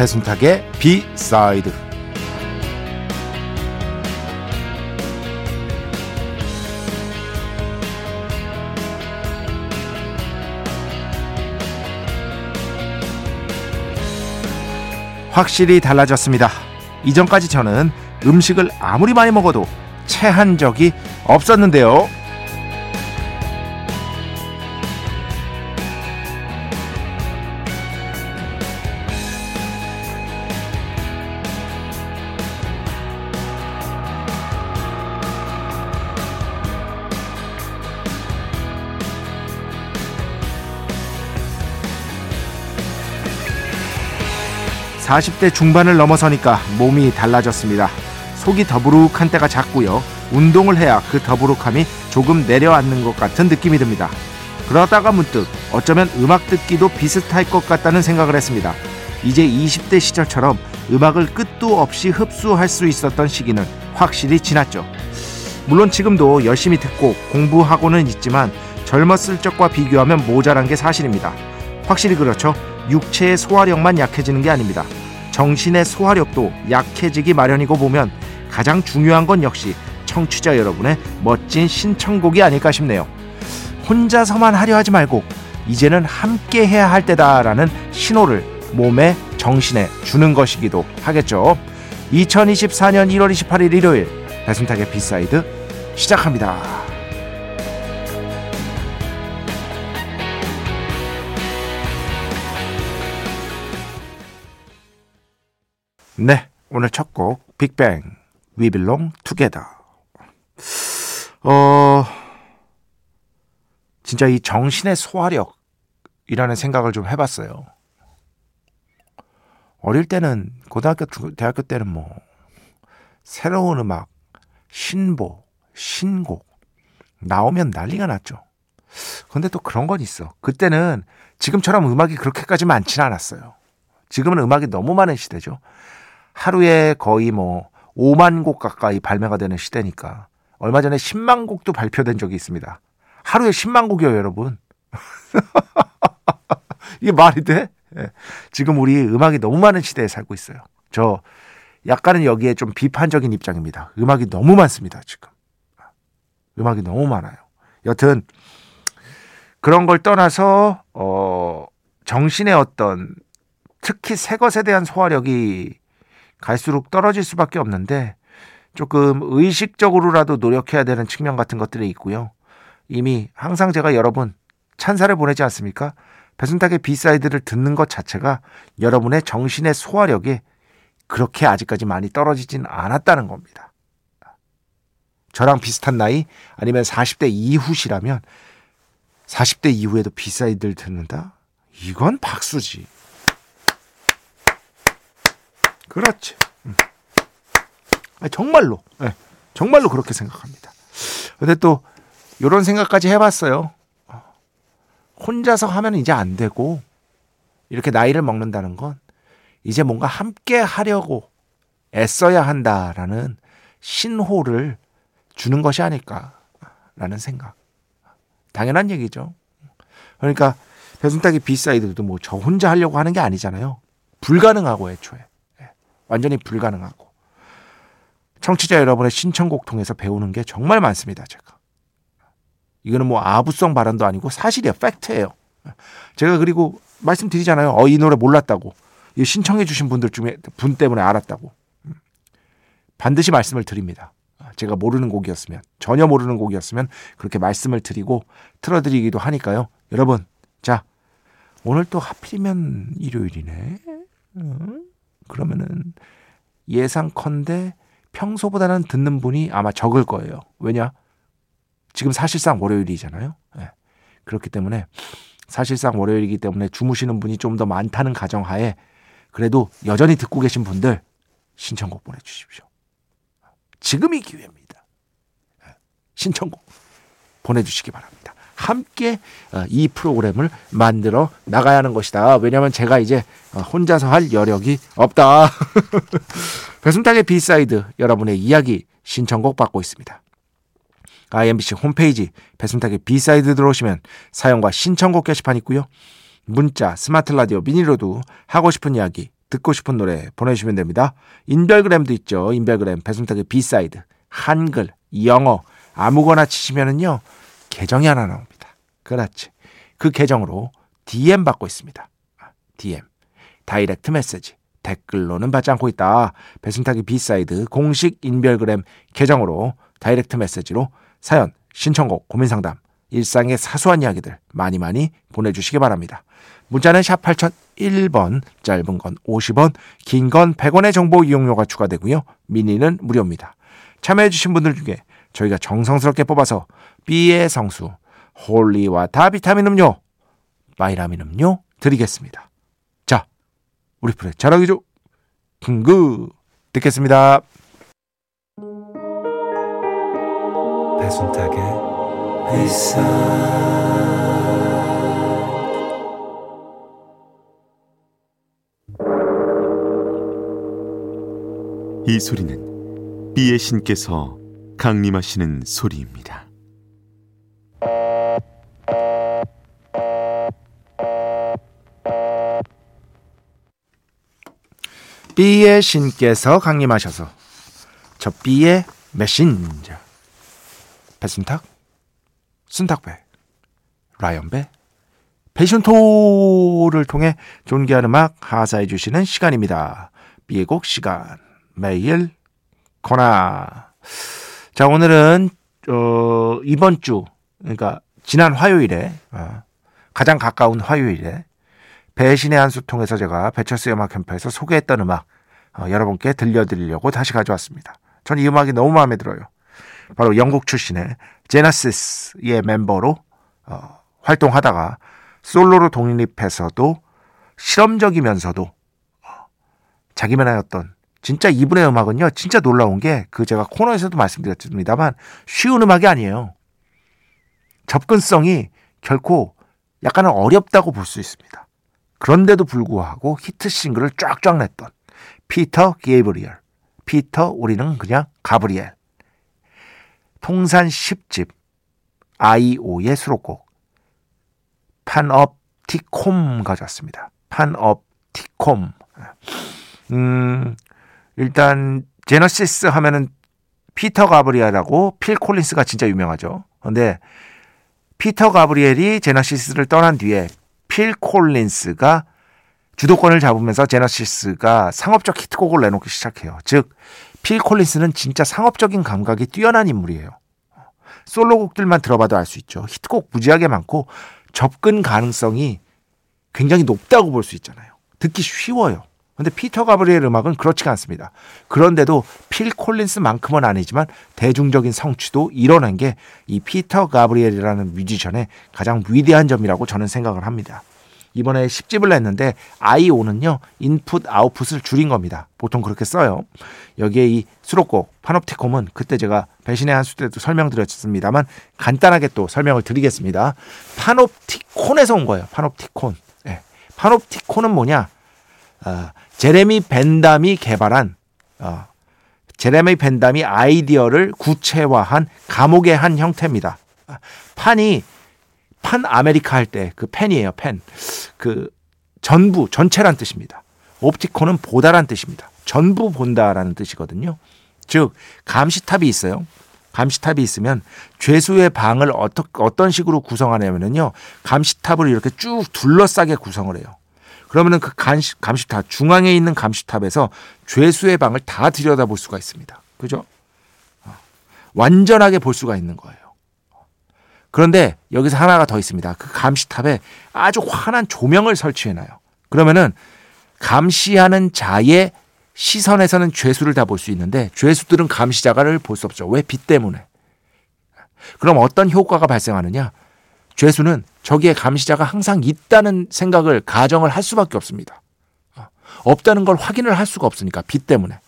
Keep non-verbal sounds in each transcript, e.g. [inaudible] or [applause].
배순탁의 비사이드 확실히 달라졌습니다. 이전까지 저는 음식을 아무리 많이 먹어도 체한 적이 없었는데요. 40대 중반을 넘어서니까 몸이 달라졌습니다. 속이 더부룩한 때가 잦고요. 운동을 해야 그 더부룩함이 조금 내려앉는 것 같은 느낌이 듭니다. 그러다가 문득 어쩌면 음악 듣기도 비슷할 것 같다는 생각을 했습니다. 이제 20대 시절처럼 음악을 끝도 없이 흡수할 수 있었던 시기는 확실히 지났죠. 물론 지금도 열심히 듣고 공부하고는 있지만 젊었을 적과 비교하면 모자란 게 사실입니다. 확실히 그렇죠. 육체의 소화력만 약해지는 게 아닙니다. 정신의 소화력도 약해지기 마련이고 보면 가장 중요한 건 역시 청취자 여러분의 멋진 신청곡이 아닐까 싶네요. 혼자서만 하려 하지 말고 이제는 함께 해야 할 때다라는 신호를 몸에 정신에 주는 것이기도 하겠죠. 2024년 1월 28일 일요일 배순탁의 B side 시작합니다. 네, 오늘 첫 곡 빅뱅 Belong Together. 어 진짜 이 정신의 소화력이라는 생각을 좀 해봤어요. 어릴 때는 고등학교 대학교 때는 뭐 새로운 음악 신보 신곡 나오면 난리가 났죠. 근데 또 그런 건 있어. 그때는 지금처럼 음악이 그렇게까지 많지는 않았어요. 지금은 음악이 너무 많은 시대죠. 하루에 거의 뭐 5만 곡 가까이 발매가 되는 시대니까 얼마 전에 10만 곡도 발표된 적이 있습니다. 하루에 10만 곡이요, 여러분. [laughs] 이게 말이 돼? 예. 지금 우리 음악이 너무 많은 시대에 살고 있어요. 저 약간은 여기에 좀 비판적인 입장입니다. 음악이 너무 많습니다, 지금. 음악이 너무 많아요. 여튼 그런 걸 떠나서 어 정신의 어떤 특히 새 것에 대한 소화력이 갈수록 떨어질 수밖에 없는데 조금 의식적으로라도 노력해야 되는 측면 같은 것들이 있고요. 이미 항상 제가 여러분 찬사를 보내지 않습니까? 배순탁의 B side를 듣는 것 자체가 여러분의 정신의 소화력이 그렇게 아직까지 많이 떨어지진 않았다는 겁니다. 저랑 비슷한 나이 아니면 40대 이후시라면 40대 이후에도 B side를 듣는다? 이건 박수지. 그렇지. 음. 정말로, 네. 정말로 그렇게 생각합니다. 근데 또 이런 생각까지 해봤어요. 혼자서 하면 이제 안 되고 이렇게 나이를 먹는다는 건 이제 뭔가 함께 하려고 애써야 한다라는 신호를 주는 것이 아닐까라는 생각. 당연한 얘기죠. 그러니까 배순탁의 비사이드도 뭐 저 혼자 하려고 하는 게 아니잖아요. 불가능하고 애초에. 완전히 불가능하고 청취자 여러분의 신청곡 통해서 배우는 게 정말 많습니다. 제가 이거는 뭐 아부성 발언도 아니고 사실이에요. 팩트예요. 제가 그리고 말씀드리잖아요. 어, 이 노래 몰랐다고. 이 신청해 주신 분들 중에 분 때문에 알았다고. 반드시 말씀을 드립니다. 제가 모르는 곡이었으면 전혀 모르는 곡이었으면 그렇게 말씀을 드리고 틀어드리기도 하니까요. 여러분, 자 오늘 또 하필이면 일요일이네. 그러면은 예상컨대 평소보다는 듣는 분이 아마 적을 거예요. 왜냐? 지금 사실상 월요일이잖아요. 네. 그렇기 때문에 사실상 월요일이기 때문에 주무시는 분이 좀 더 많다는 가정하에 그래도 여전히 듣고 계신 분들 신청곡 보내주십시오. 지금이 기회입니다. 네. 신청곡 보내주시기 바랍니다. 함께 어, 이 프로그램을 만들어 나가야 하는 것이다. 왜냐하면 제가 이제 어, 혼자서 할 여력이 없다. [laughs] 배순탁의 B side 여러분의 이야기 신청곡 받고 있습니다. IMBC 홈페이지 배순탁의 B side 들어오시면 사연과 신청곡 게시판 있고요. 문자, 스마트 라디오, 미니로도 하고 싶은 이야기, 듣고 싶은 노래 보내주시면 됩니다. 인별그램도 있죠. 인별그램 배순탁의 B side 한글, 영어 아무거나 치시면은요. 계정이 하나 나옵니다. 그렇지. 그 계정으로 DM 받고 있습니다. DM. direct message. 댓글로는 받지 않고 있다. 배순탁의 B side 공식 인별그램 계정으로 direct message로 사연, 신청곡, 고민상담, 일상의 사소한 이야기들 많이 많이 보내주시기 바랍니다. 문자는 샵 8001번, 짧은 건 50원, 긴 건 100원의 정보 이용료가 추가되고요. 미니는 무료입니다. 참여해주신 분들 중에 저희가 정성스럽게 뽑아서 B의 성수, 홀리와 다비타민 음료, 바이라민 음료 드리겠습니다. 자, 우리 프레 잘하기죠? 궁그 듣겠습니다. 배순탁의 회사 이 소리는 B의 신께서 강림하시는 소리입니다. B의 신께서 강림하셔서 저 B의 메신저 배순탁 순탁배 라이언배 패션토를 통해 존귀한 음악 하사해 주시는 시간입니다. B의 곡 시간 매일 코나 자 오늘은 어, 이번 주 그러니까 지난 화요일에 어, 가장 가까운 화요일에 배신의 한 수 통해서 제가 배철수 음악 캠프에서 소개했던 음악 어, 여러분께 들려드리려고 다시 가져왔습니다. 저는 이 음악이 너무 마음에 들어요. 바로 영국 출신의 제너시스의 멤버로 어, 활동하다가 솔로로 독립해서도 실험적이면서도 어, 자기만의 어떤 진짜 이분의 음악은요 진짜 놀라운 게 그 제가 코너에서도 말씀드렸습니다만 쉬운 음악이 아니에요. 접근성이 결코 약간은 어렵다고 볼 수 있습니다. 그런데도 불구하고 히트 싱글을 쫙쫙 냈던 피터 게이브리얼. 피터 우리는 그냥 가브리엘. 통산 10집 i/o의 수록곡 Panopticom 가져왔습니다. Panopticom. 음, 일단 제너시스 하면은 피터 가브리엘하고 필 콜린스가 진짜 유명하죠. 근데 피터 가브리엘이 제너시스를 떠난 뒤에 필 콜린스가 주도권을 잡으면서 제너시스가 상업적 히트곡을 내놓기 시작해요. 즉, 필 콜린스는 진짜 상업적인 감각이 뛰어난 인물이에요. 솔로곡들만 들어봐도 알 수 있죠. 히트곡 무지하게 많고 접근 가능성이 굉장히 높다고 볼 수 있잖아요. 듣기 쉬워요. 근데 피터 가브리엘 음악은 그렇지가 않습니다. 그런데도 필 콜린스만큼은 아니지만 대중적인 성취도 이뤄낸 게 이 피터 가브리엘이라는 뮤지션의 가장 위대한 점이라고 저는 생각을 합니다. 이번에 10집을 냈는데 IO는요 인풋 아웃풋을 줄인 겁니다. 보통 그렇게 써요. 여기에 이 수록곡 Panopticom은 그때 제가 배신의 한수 때도 설명드렸습니다만 간단하게 또 설명을 드리겠습니다. 파놉티콘에서 온 거예요. 파놉티콘. 네. 파놉티콘은 뭐냐? 어, 제레미 벤담이 개발한 어, 제레미 벤담이 아이디어를 구체화한 감옥의 한 형태입니다. pan이 Pan America 할 때 그 pan이에요, pan. 그 전부, 전체란 뜻입니다. opticon은 보다란 뜻입니다. 전부 본다라는 뜻이거든요. 즉, 감시탑이 있어요. 감시탑이 있으면 죄수의 방을 어떠, 어떤 식으로 구성하냐면요. 감시탑을 이렇게 쭉 둘러싸게 구성을 해요. 그러면은 그 감시, 감시탑, 중앙에 있는 감시탑에서 죄수의 방을 다 들여다 볼 수가 있습니다. 그죠? 어. 완전하게 볼 수가 있는 거예요. 그런데 여기서 하나가 더 있습니다. 그 감시탑에 아주 환한 조명을 설치해놔요. 그러면은 감시하는 자의 시선에서는 죄수를 다 볼 수 있는데 죄수들은 감시자가를 볼 수 없죠. 왜? 빛 때문에. 그럼 어떤 효과가 발생하느냐? 죄수는 저기에 감시자가 항상 있다는 생각을 가정을 할 수밖에 없습니다. 어, 없다는 걸 확인을 할 수가 없으니까 빛 때문에.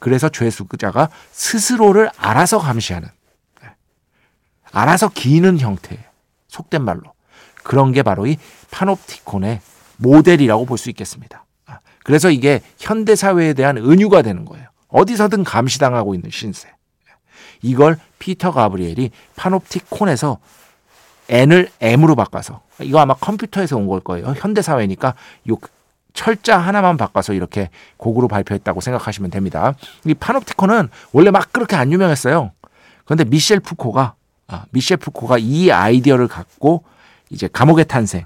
그래서 죄수자가 스스로를 알아서 감시하는, 네. 알아서 기는 형태예요. 속된 말로. 그런 게 바로 이 파놉티콘의 모델이라고 볼 수 있겠습니다. 아, 그래서 이게 현대 사회에 대한 은유가 되는 거예요. 어디서든 감시당하고 있는 신세. 이걸 피터 가브리엘이 파놉티콘에서 N을 M으로 바꿔서 이거 아마 컴퓨터에서 온 걸 거예요. 현대 사회니까 요 철자 하나만 바꿔서 이렇게 곡으로 발표했다고 생각하시면 됩니다. 이 파놉티콘은 원래 막 그렇게 안 유명했어요. 그런데 미셸 푸코가 아, 미셸 푸코가 이 아이디어를 갖고 이제 감옥의 탄생,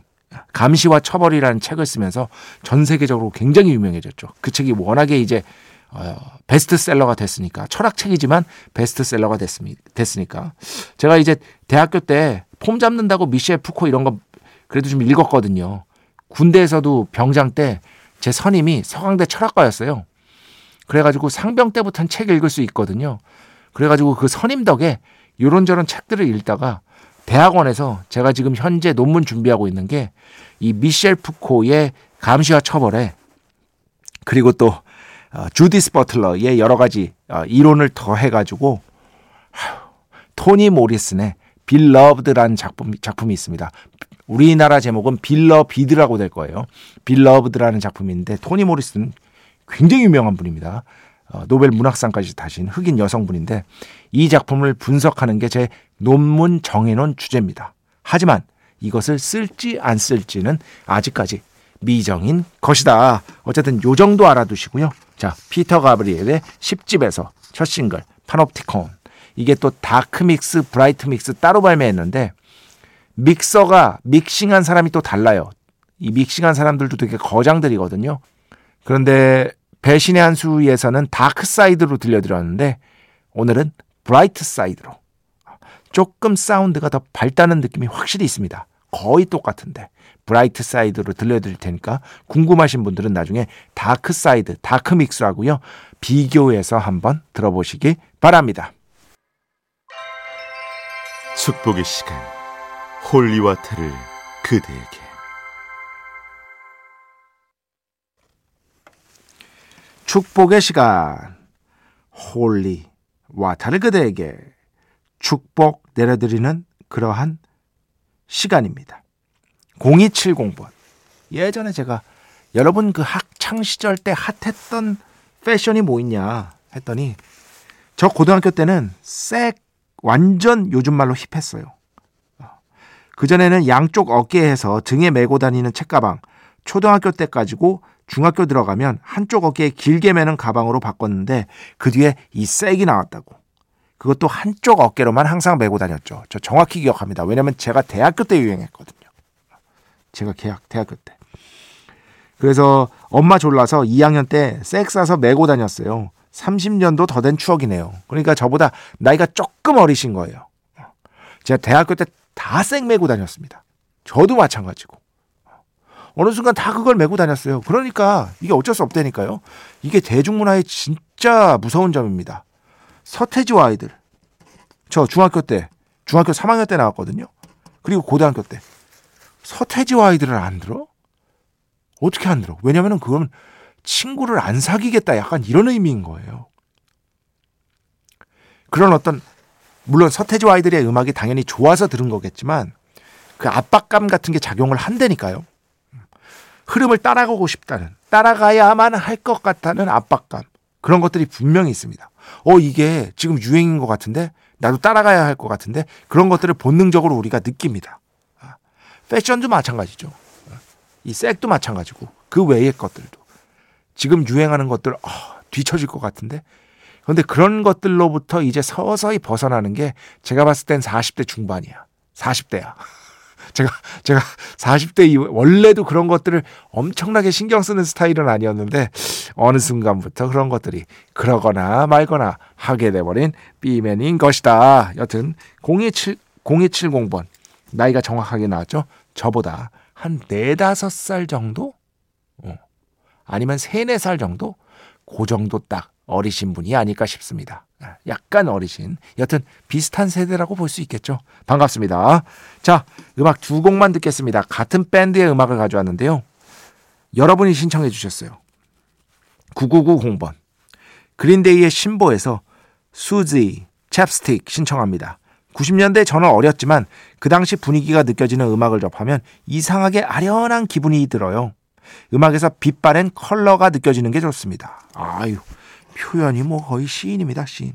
감시와 처벌이라는 책을 쓰면서 전 세계적으로 굉장히 유명해졌죠. 그 책이 워낙에 이제 어, 베스트셀러가 됐으니까 철학책이지만 베스트셀러가 됐으니까 제가 이제 대학교 때 폼 잡는다고 미셸 푸코 이런 거 그래도 좀 읽었거든요. 군대에서도 병장 때 제 선임이 서강대 철학과였어요. 그래가지고 상병 때부터는 책 읽을 수 있거든요. 그래가지고 그 선임 덕에 이런저런 책들을 읽다가 대학원에서 제가 지금 현재 논문 준비하고 있는 게 이 미셸 푸코의 감시와 처벌에 그리고 또 어, 주디스 버틀러의 여러 가지 어, 이론을 더해가지고 토니 모리슨의 Beloved라는 작품, 작품이 있습니다. 우리나라 제목은 빌러비드라고 될 거예요. Beloved라는 작품인데 토니 모리슨은 굉장히 유명한 분입니다. 어, 노벨 문학상까지 타신 흑인 여성분인데 이 작품을 분석하는 게 제 논문 정해놓은 주제입니다. 하지만 이것을 쓸지 안 쓸지는 아직까지 미정인 것이다. 어쨌든 요 정도 알아두시고요. 자, 피터 가브리엘의 10집에서 첫 싱글 Panopticom 이게 또 dark mix, bright mix 따로 발매했는데 믹서가 믹싱한 사람이 또 달라요. 이 믹싱한 사람들도 되게 거장들이거든요. 그런데 배신의 한 수에서는 dark side로 들려드렸는데 오늘은 bright side로 조금 사운드가 더 밝다는 느낌이 확실히 있습니다. 거의 똑같은데 bright side로 들려드릴 테니까 궁금하신 분들은 나중에 dark side, dark mix하고요. 비교해서 한번 들어보시기 바랍니다. 축복의 시간 holy water를 그대에게 축복의 시간 holy water를 그대에게 축복 내려드리는 그러한 시간입니다. 0270번. 예전에 제가 여러분 그 학창 시절 때 핫했던 패션이 뭐 있냐 했더니 저 고등학교 때는 색 완전 요즘 말로 힙했어요. 그전에는 양쪽 어깨에서 등에 메고 다니는 책가방 초등학교 때까지고 중학교 들어가면 한쪽 어깨에 길게 매는 가방으로 바꿨는데 그 뒤에 이 색이 나왔다고. 그것도 한쪽 어깨로만 항상 메고 다녔죠. 저 정확히 기억합니다. 왜냐면 제가 대학교 때 유행했거든요. 제가 계약 대학교 때. 그래서 엄마 졸라서 2학년 때색 싸서 메고 다녔어요. 30년도 더 된 추억이네요. 그러니까 저보다 나이가 조금 어리신 거예요. 제가 대학교 때다색 메고 다녔습니다. 저도 마찬가지고. 어느 순간 다 그걸 메고 다녔어요. 그러니까 이게 어쩔 수 없다니까요. 이게 대중문화의 진짜 무서운 점입니다. 서태지와 아이들. 저 중학교 때, 중학교 3학년 때 나왔거든요. 그리고 고등학교 때. 서태지와 아이들을 안 들어? 어떻게 안 들어? 왜냐면은 그건 친구를 안 사귀겠다. 약간 이런 의미인 거예요. 그런 어떤, 물론 서태지와 아이들의 음악이 당연히 좋아서 들은 거겠지만 그 압박감 같은 게 작용을 한다니까요. 흐름을 따라가고 싶다는, 따라가야만 할 것 같다는 압박감. 그런 것들이 분명히 있습니다. 어, 이게 지금 유행인 것 같은데, 나도 따라가야 할 것 같은데, 그런 것들을 본능적으로 우리가 느낍니다. 아, 패션도 마찬가지죠. 이 색도 마찬가지고, 그 외의 것들도. 지금 유행하는 것들, 어, 뒤처질 것 같은데, 그런데 그런 것들로부터 이제 서서히 벗어나는 게 제가 봤을 땐 40대 중반이야. 40대야. [laughs] 제가 제가 40대 이후 원래도 그런 것들을 엄청나게 신경 쓰는 스타일은 아니었는데 어느 순간부터 그런 것들이 그러거나 말거나 하게 돼버린 B맨인 것이다. 여튼 027 0270번 나이가 정확하게 나왔죠. 저보다 한 4, 5살 정도? 어. 아니면 3, 4살 정도? 그 정도 딱 어리신 분이 아닐까 싶습니다. 아, 약간 어리신. 여튼 비슷한 세대라고 볼 수 있겠죠. 반갑습니다. 자, 음악 두 곡만 듣겠습니다. 같은 밴드의 음악을 가져왔는데요. 여러분이 신청해 주셨어요. 9990번. 그린데이의 신보에서 수지, 챕스틱 신청합니다. 90년대 저는 어렸지만 그 당시 분위기가 느껴지는 음악을 접하면 이상하게 아련한 기분이 들어요. 음악에서 빛바랜 컬러가 느껴지는 게 좋습니다. 아유, 표현이 뭐 거의 시인입니다, 시인.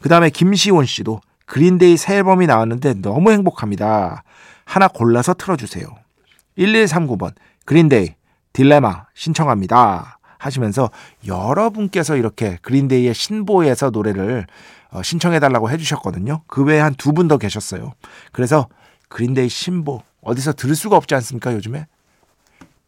그 다음에 김시온 씨도 그린데이 새 앨범이 나왔는데 너무 행복합니다. 하나 골라서 틀어주세요. 1139번 그린데이 딜레마 신청합니다. 하시면서 여러분께서 이렇게 그린데이의 신보에서 노래를 어, 신청해달라고 해주셨거든요. 그 외에 한 두 분 더 계셨어요. 그래서 그린데이 신보 어디서 들을 수가 없지 않습니까 요즘에?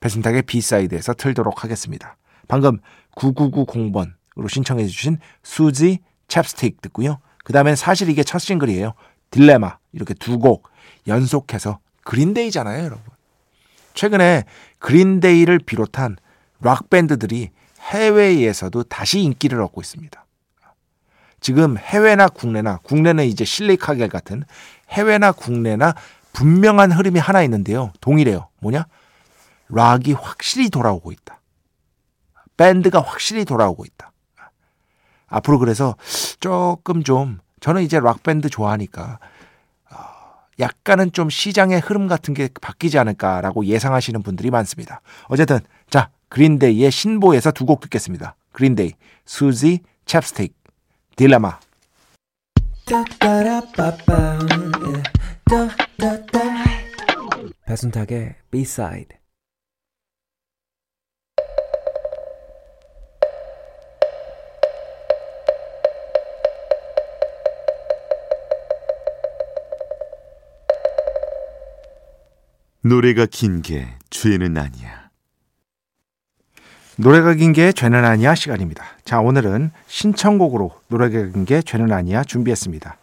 배순탁의 B side에서 틀도록 하겠습니다. 방금 9990번으로 신청해 주신 Suzie Chapstick 듣고요. 그 다음엔 사실 이게 첫 싱글이에요. Dilemma 이렇게 두 곡 연속해서 그린데이잖아요 여러분. 최근에 그린데이를 비롯한 락밴드들이 해외에서도 다시 인기를 얻고 있습니다. 지금 해외나 국내나 국내는 이제 실리카겔 같은 해외나 국내나 분명한 흐름이 하나 있는데요. 동일해요. 뭐냐? 락이 확실히 돌아오고 있다. 밴드가 확실히 돌아오고 있다. 앞으로 그래서 조금 좀 저는 이제 락 밴드 좋아하니까 어, 약간은 좀 시장의 흐름 같은 게 바뀌지 않을까라고 예상하시는 분들이 많습니다. 어쨌든 자 그린데이의 신보에서 두 곡 듣겠습니다. 그린데이 수지 챕스틱 딜레마 배순탁의 B-side 노래가 긴 게 죄는 아니야. 노래가 긴 게 죄는 아니야 시간입니다. 자 오늘은 신청곡으로 노래가 긴 게 죄는 아니야 준비했습니다.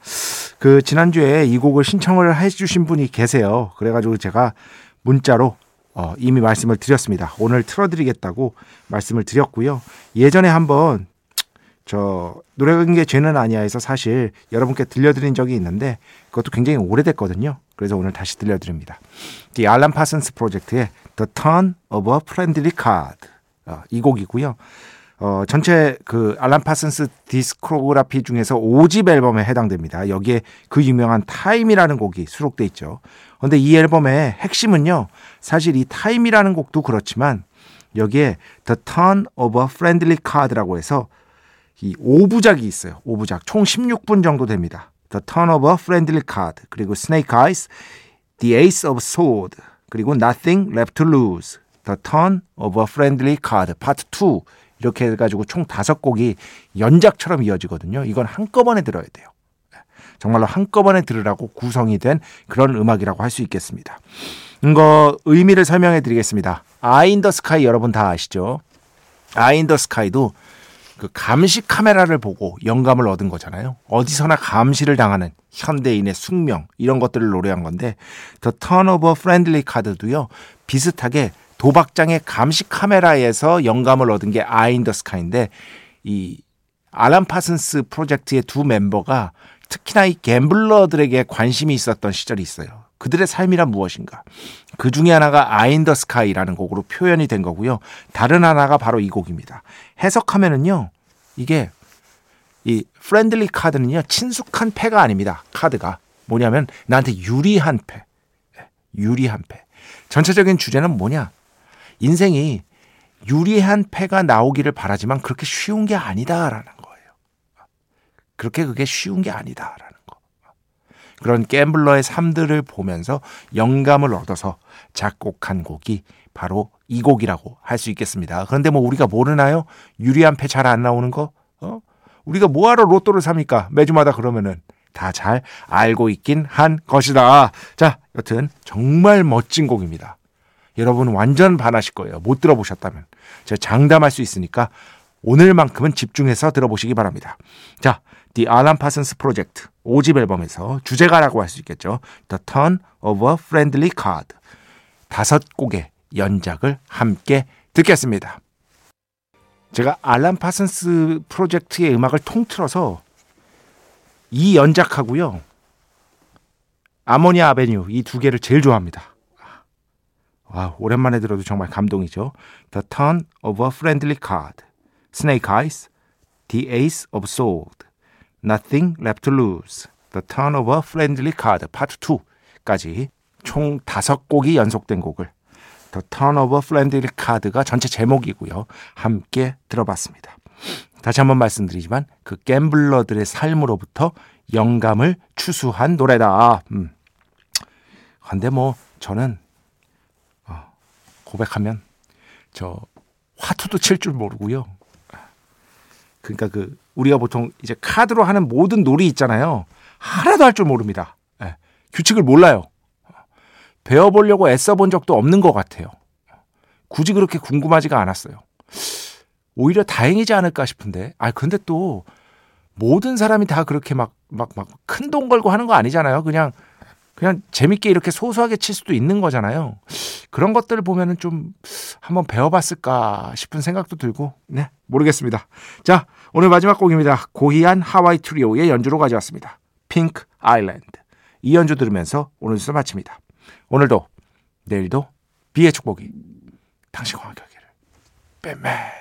그 지난주에 이 곡을 신청을 해 주신 분이 계세요. 그래 가지고 제가 문자로 어, 이미 말씀을 드렸습니다. 오늘 틀어드리겠다고 말씀을 드렸고요. 예전에 한번 저 노래가 긴게 죄는 아니야에서 사실 여러분께 들려드린 적이 있는데 그것도 굉장히 오래됐거든요. 그래서 오늘 다시 들려드립니다. The Alan Parsons Project의 The Turn of a Friendly Card 어, 이 곡이고요. 어, 전체 그 알란 파슨스 discography 중에서 5집 앨범에 해당됩니다. 여기에 그 유명한 Time이라는 곡이 수록돼 있죠. 근데 이 앨범의 핵심은요. 사실 이 Time이라는 곡도 그렇지만 여기에 The Turn of a Friendly Card라고 해서 이 5부작이 있어요. 5부작. 총 16분 정도 됩니다. The Turn of a Friendly Card 그리고 Snake Eyes, The Ace of Sword 그리고 Nothing Left to Lose, The Turn of a Friendly Card 파트 2 이렇게 해가지고 총 다섯 곡이 연작처럼 이어지거든요. 이건 한꺼번에 들어야 돼요. 정말로 한꺼번에 들으라고 구성이 된 그런 음악이라고 할 수 있겠습니다. 이거 의미를 설명해 드리겠습니다. 아인 더 스카이 여러분 다 아시죠? 아인 더 스카이도 그 감시 카메라를 보고 영감을 얻은 거잖아요. 어디서나 감시를 당하는 현대인의 숙명 이런 것들을 노래한 건데 The Turn of a Friendly Card도요. 비슷하게 도박장의 감시 카메라에서 영감을 얻은 게 Eye in the Sky인데 이 알란 파슨스 프로젝트의 두 멤버가 특히나 이 갬블러들에게 관심이 있었던 시절이 있어요. 그들의 삶이란 무엇인가? 그 중에 하나가 Eye in the Sky라는 곡으로 표현이 된 거고요. 다른 하나가 바로 이 곡입니다. 해석하면은요. 이게 이 friendly card는요. 친숙한 패가 아닙니다. 카드가 뭐냐면 나한테 유리한 패. 유리한 패. 전체적인 주제는 뭐냐? 인생이 유리한 패가 나오기를 바라지만 그렇게 쉬운 게 아니다라는 거예요. 그렇게 그게 쉬운 게 아니다라는 거. 그런 갬블러의 삶들을 보면서 영감을 얻어서 작곡한 곡이 바로 이 곡이라고 할 수 있겠습니다. 그런데 뭐 우리가 모르나요? 유리한 패 잘 안 나오는 거? 어? 우리가 뭐하러 로또를 삽니까? 매주마다 그러면은 다 잘 알고 있긴 한 것이다. 자, 여튼 정말 멋진 곡입니다. 여러분 완전 반하실 거예요. 못 들어보셨다면. 제가 장담할 수 있으니까 오늘만큼은 집중해서 들어보시기 바랍니다. 자, The Alan Parsons Project 5집 앨범에서 주제가라고 할 수 있겠죠. The Turn of a Friendly Card. 다섯 곡의 연작을 함께 듣겠습니다. 제가 알람 파슨스 프로젝트의 음악을 통틀어서 이 연작하고요. 아모니아 아베뉴 이 두 개를 제일 좋아합니다. 와, 오랜만에 들어도 정말 감동이죠. The Turn of a Friendly Card, Snake Eyes, The Ace of Swords, Nothing Left to Lose, The Turn of a Friendly Card 파트 2까지 총 다섯 곡이 연속된 곡을 The Turn of a Friendly Card가 전체 제목이고요. 함께 들어봤습니다. 다시 한번 말씀드리지만 그 갬블러들의 삶으로부터 영감을 추수한 노래다. 음. 근데 뭐 저는 어, 고백하면 저 화투도 칠 줄 모르고요. 그러니까 그 우리가 보통 이제 카드로 하는 모든 놀이 있잖아요. 하나도 할 줄 모릅니다. 예, 규칙을 몰라요. 배워보려고 애써본 적도 없는 것 같아요. 굳이 그렇게 궁금하지가 않았어요. 오히려 다행이지 않을까 싶은데. 아, 근데 또 모든 사람이 다 그렇게 막, 막, 막 큰 돈 걸고 하는 거 아니잖아요. 그냥, 그냥 재밌게 이렇게 소소하게 칠 수도 있는 거잖아요. 그런 것들을 보면은 좀 한번 배워봤을까 싶은 생각도 들고, 네, 모르겠습니다. 자, 오늘 마지막 곡입니다. 고희한 하와이 트리오의 연주로 가져왔습니다. 핑크 아일랜드. 이 연주 들으면서 오늘 주소 마칩니다. 오늘도, 내일도 비의 축복이 당신과 함께 하기를. 뱀맨.